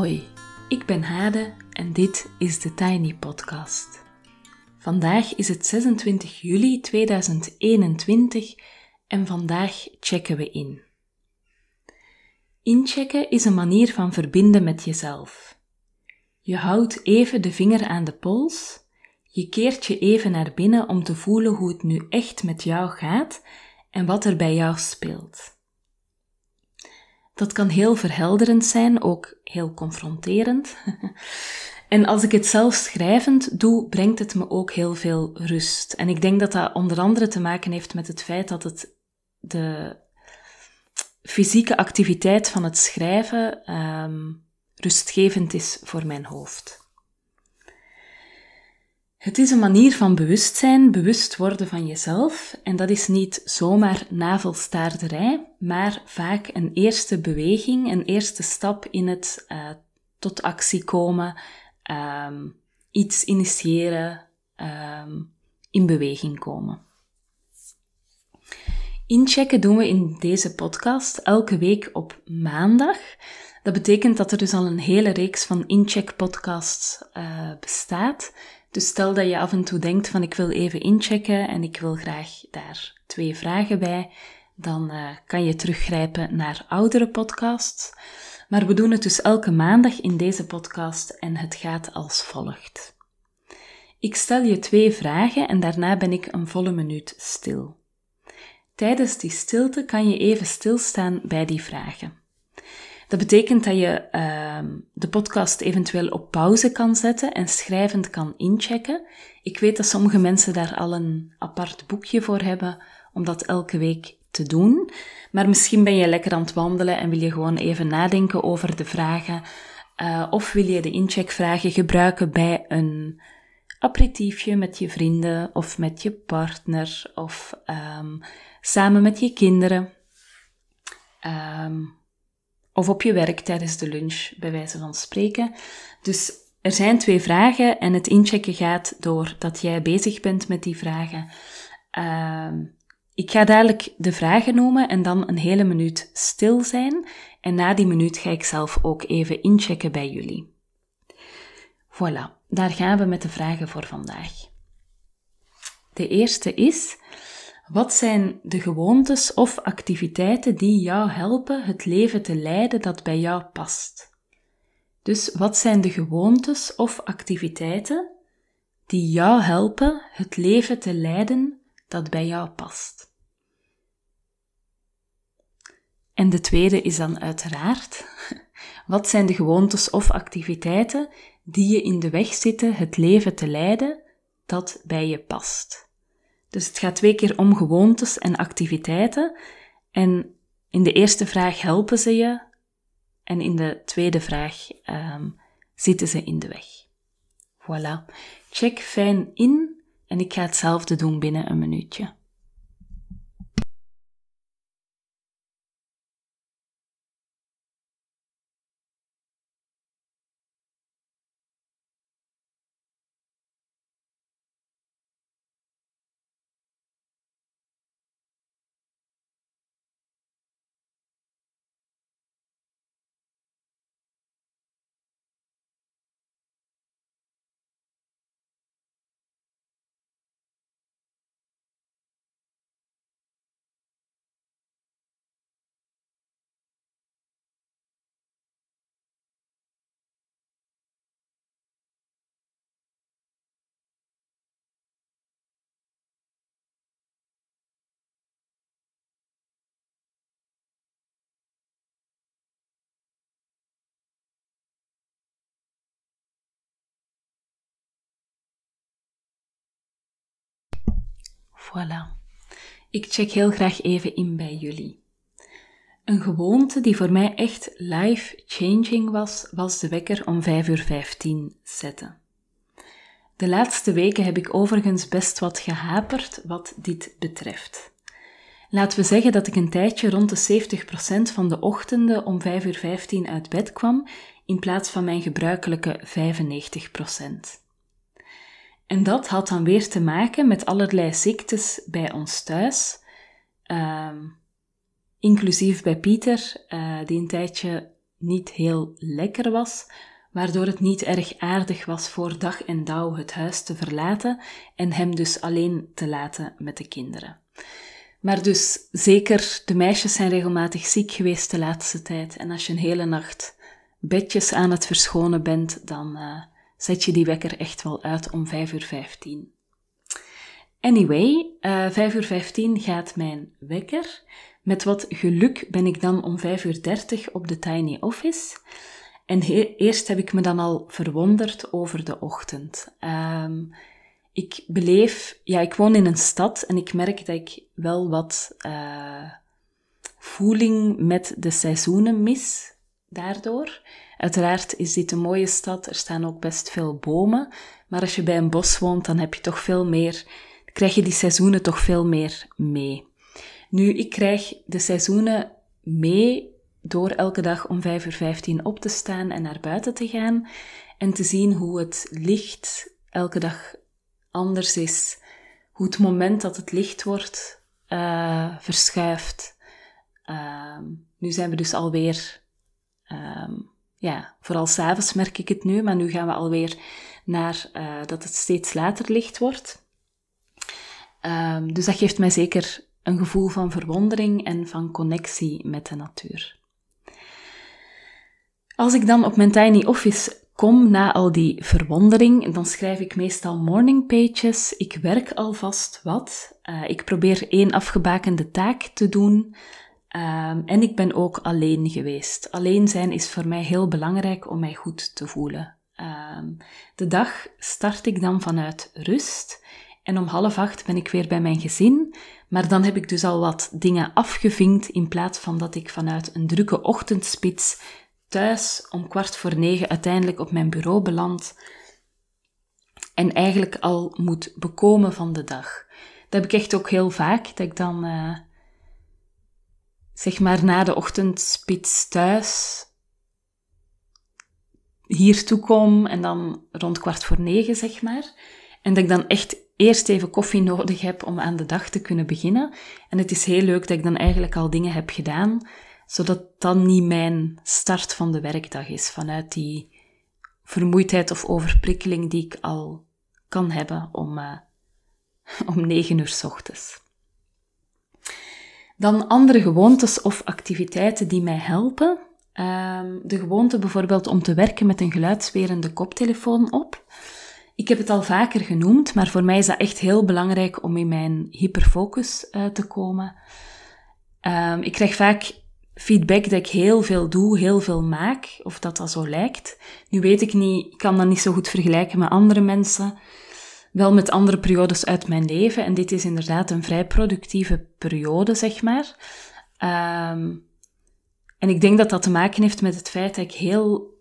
Hoi, ik ben Hade en dit is de Tiny Podcast. Vandaag is het 26 juli 2021 en vandaag checken we in. Inchecken is een manier van verbinden met jezelf. Je houdt even de vinger aan de pols, je keert je even naar binnen om te voelen hoe het nu echt met jou gaat en wat er bij jou speelt. Dat kan heel verhelderend zijn, ook heel confronterend. en als ik het zelf schrijvend doe, brengt het me ook heel veel rust. En ik denk dat dat onder andere te maken heeft met het feit dat het de fysieke activiteit van het schrijven um, rustgevend is voor mijn hoofd. Het is een manier van bewustzijn, bewust worden van jezelf. En dat is niet zomaar navelstaarderij, maar vaak een eerste beweging, een eerste stap in het uh, tot actie komen, um, iets initiëren, um, in beweging komen. Inchecken doen we in deze podcast elke week op maandag. Dat betekent dat er dus al een hele reeks van incheck-podcasts uh, bestaat. Dus stel dat je af en toe denkt van ik wil even inchecken en ik wil graag daar twee vragen bij, dan uh, kan je teruggrijpen naar oudere podcasts. Maar we doen het dus elke maandag in deze podcast en het gaat als volgt. Ik stel je twee vragen en daarna ben ik een volle minuut stil. Tijdens die stilte kan je even stilstaan bij die vragen. Dat betekent dat je uh, de podcast eventueel op pauze kan zetten en schrijvend kan inchecken. Ik weet dat sommige mensen daar al een apart boekje voor hebben om dat elke week te doen. Maar misschien ben je lekker aan het wandelen en wil je gewoon even nadenken over de vragen. Uh, of wil je de incheckvragen gebruiken bij een aperitiefje met je vrienden of met je partner of um, samen met je kinderen. Um, of op je werk tijdens de lunch, bij wijze van spreken. Dus er zijn twee vragen en het inchecken gaat door dat jij bezig bent met die vragen. Uh, ik ga dadelijk de vragen noemen en dan een hele minuut stil zijn. En na die minuut ga ik zelf ook even inchecken bij jullie. Voilà, daar gaan we met de vragen voor vandaag. De eerste is: wat zijn de gewoontes of activiteiten die jou helpen het leven te leiden dat bij jou past? Dus wat zijn de gewoontes of activiteiten die jou helpen het leven te leiden dat bij jou past? En de tweede is dan uiteraard, wat zijn de gewoontes of activiteiten die je in de weg zitten het leven te leiden dat bij je past? Dus het gaat twee keer om gewoontes en activiteiten. En in de eerste vraag helpen ze je. En in de tweede vraag um, zitten ze in de weg. Voilà. Check fijn in en ik ga hetzelfde doen binnen een minuutje. Voilà. Ik check heel graag even in bij jullie. Een gewoonte die voor mij echt life-changing was, was de wekker om 5 uur 15 zetten. De laatste weken heb ik overigens best wat gehaperd wat dit betreft. Laten we zeggen dat ik een tijdje rond de 70% van de ochtenden om 5 uur 15 uit bed kwam, in plaats van mijn gebruikelijke 95%. En dat had dan weer te maken met allerlei ziektes bij ons thuis. Uh, inclusief bij Pieter, uh, die een tijdje niet heel lekker was, waardoor het niet erg aardig was voor dag en dauw het huis te verlaten en hem dus alleen te laten met de kinderen. Maar dus zeker, de meisjes zijn regelmatig ziek geweest de laatste tijd. En als je een hele nacht bedjes aan het verschonen bent, dan uh, zet je die wekker echt wel uit om 5 uur 15. Anyway, uh, eh, 5 uur 15 gaat mijn wekker. Met wat geluk ben ik dan om 5 uur 30 op de tiny office. En eerst heb ik me dan al verwonderd over de ochtend. Um, ik beleef, ja, ik woon in een stad en ik merk dat ik wel wat uh, voeling met de seizoenen mis daardoor. Uiteraard is dit een mooie stad, er staan ook best veel bomen, maar als je bij een bos woont, dan heb je toch veel meer, krijg je die seizoenen toch veel meer mee. Nu, ik krijg de seizoenen mee door elke dag om 5 uur 15 op te staan en naar buiten te gaan en te zien hoe het licht elke dag anders is. Hoe het moment dat het licht wordt uh, verschuift. Uh, nu zijn we dus alweer, uh, ja, vooral s'avonds merk ik het nu, maar nu gaan we alweer naar uh, dat het steeds later licht wordt. Ehm, dus dat geeft mij zeker een gevoel van verwondering en van connectie met de natuur. Als ik dan op mijn tiny office kom na al die verwondering, dan schrijf ik meestal morning pages. Ik werk alvast wat. Uh, ik probeer één afgebakende taak te doen. Um, en ik ben ook alleen geweest. Alleen zijn is voor mij heel belangrijk om mij goed te voelen. Um, de dag start ik dan vanuit rust. En om half acht ben ik weer bij mijn gezin. Maar dan heb ik dus al wat dingen afgevinkt in plaats van dat ik vanuit een drukke ochtendspits thuis om kwart voor negen uiteindelijk op mijn bureau beland en eigenlijk al moet bekomen van de dag. Dat heb ik echt ook heel vaak, dat ik dan uh, zeg maar na de ochtendspits thuis hier toe kom en dan rond kwart voor negen zeg maar. En dat ik dan echt eerst even koffie nodig heb om aan de dag te kunnen beginnen. En het is heel leuk dat ik dan eigenlijk al dingen heb gedaan zodat dan niet mijn start van de werkdag is vanuit die vermoeidheid of overprikkeling die ik al kan hebben om, uh, om 9 uur s ochtends. Dan andere gewoontes of activiteiten die mij helpen. Uh, de gewoonte bijvoorbeeld om te werken met een geluidswerende koptelefoon op. Ik heb het al vaker genoemd, maar voor mij is dat echt heel belangrijk om in mijn hyperfocus uh, te komen. Uh, ik krijg vaak feedback dat ik heel veel doe, heel veel maak, of dat dat zo lijkt. Nu weet ik niet, ik kan dat niet zo goed vergelijken met andere mensen, wel met andere periodes uit mijn leven. En dit is inderdaad een vrij productieve periode, zeg maar. Um, en ik denk dat dat te maken heeft met het feit dat ik heel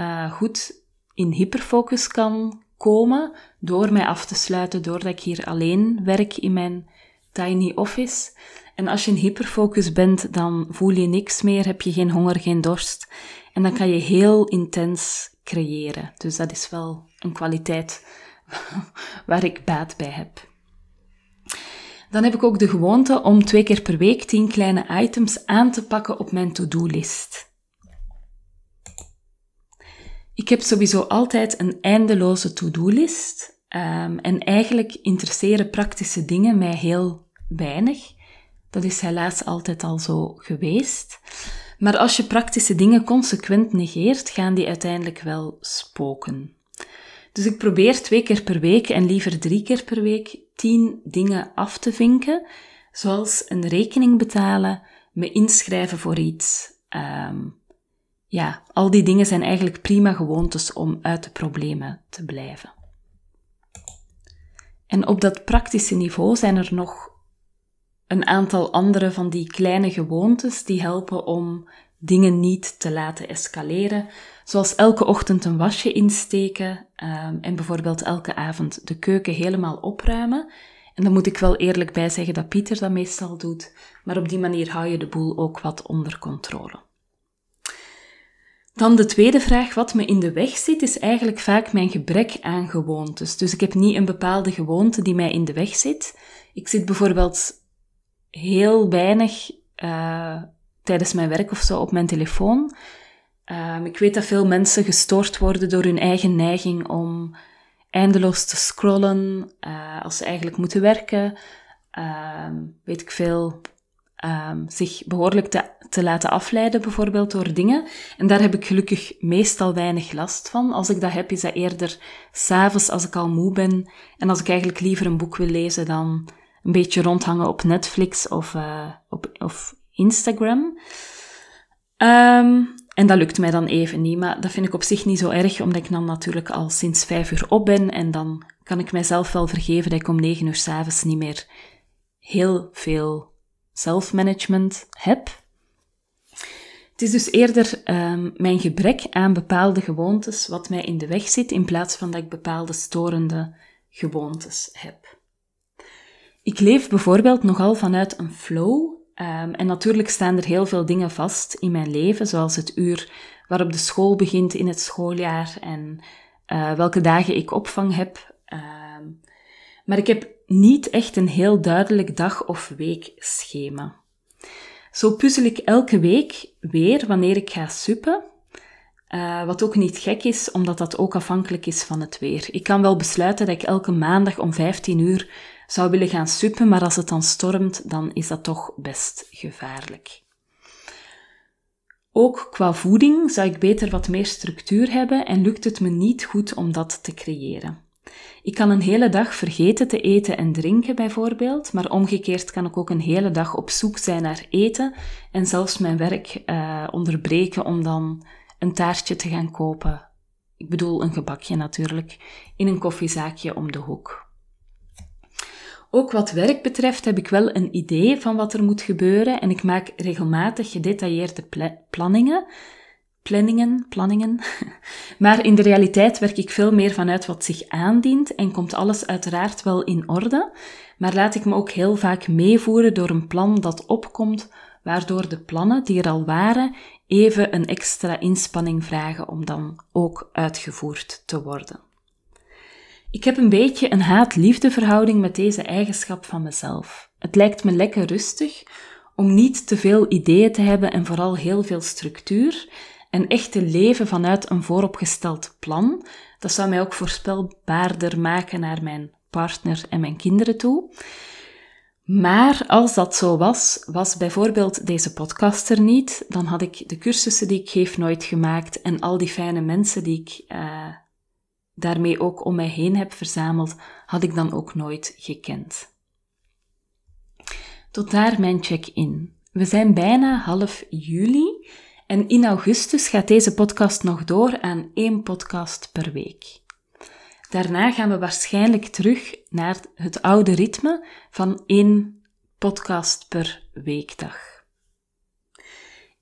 uh, goed in hyperfocus kan komen door mij af te sluiten, doordat ik hier alleen werk in mijn tiny office. En als je in hyperfocus bent, dan voel je niks meer, heb je geen honger, geen dorst. En dan kan je heel intens creëren. Dus dat is wel een kwaliteit waar ik baat bij heb. Dan heb ik ook de gewoonte om twee keer per week tien kleine items aan te pakken op mijn to-do-list. Ik heb sowieso altijd een eindeloze to-do-list. Um, en eigenlijk interesseren praktische dingen mij heel weinig. Dat is helaas altijd al zo geweest. Maar als je praktische dingen consequent negeert, gaan die uiteindelijk wel spoken. Dus ik probeer twee keer per week en liever drie keer per week tien dingen af te vinken, zoals een rekening betalen, me inschrijven voor iets. Um, ja, al die dingen zijn eigenlijk prima gewoontes om uit de problemen te blijven. En op dat praktische niveau zijn er nog een aantal andere van die kleine gewoontes die helpen om dingen niet te laten escaleren. Zoals elke ochtend een wasje insteken um, en bijvoorbeeld elke avond de keuken helemaal opruimen. En dan moet ik wel eerlijk bij zeggen dat Pieter dat meestal doet, maar op die manier hou je de boel ook wat onder controle. Dan de tweede vraag, wat me in de weg zit, is eigenlijk vaak mijn gebrek aan gewoontes. Dus ik heb niet een bepaalde gewoonte die mij in de weg zit. Ik zit bijvoorbeeld heel weinig uh, tijdens mijn werk of zo op mijn telefoon. Ehm, ik weet dat veel mensen gestoord worden door hun eigen neiging om eindeloos te scrollen uh, als ze eigenlijk moeten werken. Ehm, weet ik veel, um, zich behoorlijk te, te, laten afleiden, bijvoorbeeld door dingen. En daar heb ik gelukkig meestal weinig last van. Als ik dat heb, is dat eerder s'avonds als ik al moe ben en als ik eigenlijk liever een boek wil lezen dan een beetje rondhangen op Netflix of, uh, op, of Instagram. Um, en dat lukt mij dan even niet, maar dat vind ik op zich niet zo erg, omdat ik dan natuurlijk al sinds vijf uur op ben en dan kan ik mijzelf wel vergeven dat ik om negen uur s'avonds niet meer heel veel zelfmanagement heb. Het is dus eerder um, mijn gebrek aan bepaalde gewoontes wat mij in de weg zit, in plaats van dat ik bepaalde storende gewoontes heb. Ik leef bijvoorbeeld nogal vanuit een flow. Um, en natuurlijk staan er heel veel dingen vast in mijn leven, zoals het uur waarop de school begint in het schooljaar en uh, welke dagen ik opvang heb. Um, maar ik heb niet echt een heel duidelijk dag- of weekschema. Zo puzzel ik elke week weer wanneer ik ga suppen. Uh, wat ook niet gek is, omdat dat ook afhankelijk is van het weer. Ik kan wel besluiten dat ik elke maandag om 15 uur zou willen gaan suppen, maar als het dan stormt, dan is dat toch best gevaarlijk. Ook qua voeding zou ik beter wat meer structuur hebben en lukt het me niet goed om dat te creëren. Ik kan een hele dag vergeten te eten en drinken bijvoorbeeld, maar omgekeerd kan ik ook een hele dag op zoek zijn naar eten en zelfs mijn werk uh, onderbreken om dan een taartje te gaan kopen. Ik bedoel een gebakje natuurlijk, in een koffiezaakje om de hoek. Ook wat werk betreft heb ik wel een idee van wat er moet gebeuren en ik maak regelmatig gedetailleerde planningen, planningen, planningen. Maar in de realiteit werk ik veel meer vanuit wat zich aandient en komt alles uiteraard wel in orde. Maar laat ik me ook heel vaak meevoeren door een plan dat opkomt, waardoor de plannen die er al waren even een extra inspanning vragen om dan ook uitgevoerd te worden. Ik heb een beetje een haat-liefde verhouding met deze eigenschap van mezelf. Het lijkt me lekker rustig om niet te veel ideeën te hebben en vooral heel veel structuur en echt te leven vanuit een vooropgesteld plan. Dat zou mij ook voorspelbaarder maken naar mijn partner en mijn kinderen toe. Maar als dat zo was, was bijvoorbeeld deze podcast er niet, dan had ik de cursussen die ik geef nooit gemaakt en al die fijne mensen die ik uh, daarmee ook om mij heen heb verzameld, had ik dan ook nooit gekend. Tot daar mijn check-in. We zijn bijna half juli en in augustus gaat deze podcast nog door aan één podcast per week. Daarna gaan we waarschijnlijk terug naar het oude ritme van één podcast per weekdag.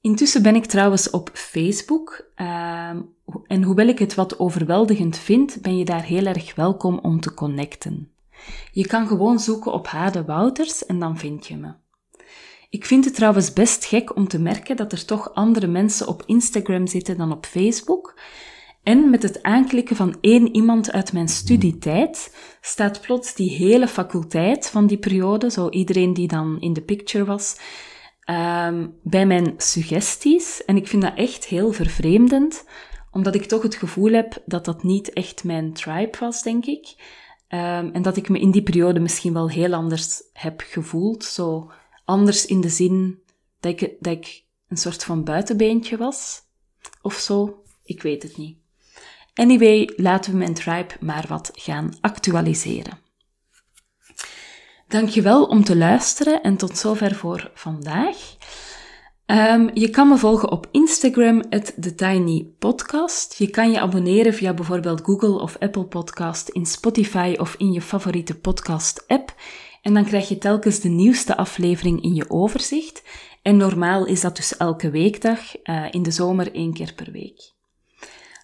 Intussen ben ik trouwens op Facebook. Uh, en hoewel ik het wat overweldigend vind, ben je daar heel erg welkom om te connecten. Je kan gewoon zoeken op Hade Wouters en dan vind je me. Ik vind het trouwens best gek om te merken dat er toch andere mensen op Instagram zitten dan op Facebook. En met het aanklikken van één iemand uit mijn studietijd staat plots die hele faculteit van die periode, zo iedereen die dan in de picture was, um, bij mijn suggesties. En ik vind dat echt heel vervreemdend, omdat ik toch het gevoel heb dat dat niet echt mijn tribe was, denk ik. Um, en dat ik me in die periode misschien wel heel anders heb gevoeld. Zo anders in de zin dat ik, dat ik een soort van buitenbeentje was. Of zo. Ik weet het niet. Anyway, laten we mijn tribe maar wat gaan actualiseren. Dankjewel om te luisteren en tot zover voor vandaag. Um, je kan me volgen op Instagram, The Tiny Podcast. Je kan je abonneren via bijvoorbeeld Google of Apple Podcast, in Spotify of in je favoriete podcast-app. En dan krijg je telkens de nieuwste aflevering in je overzicht. En normaal is dat dus elke weekdag, uh, in de zomer één keer per week.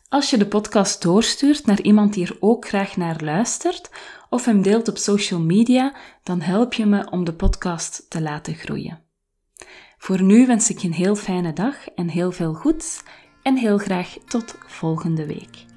Als je de podcast doorstuurt naar iemand die er ook graag naar luistert, of hem deelt op social media, dan help je me om de podcast te laten groeien. Voor nu wens ik je een heel fijne dag en heel veel goeds en heel graag tot volgende week.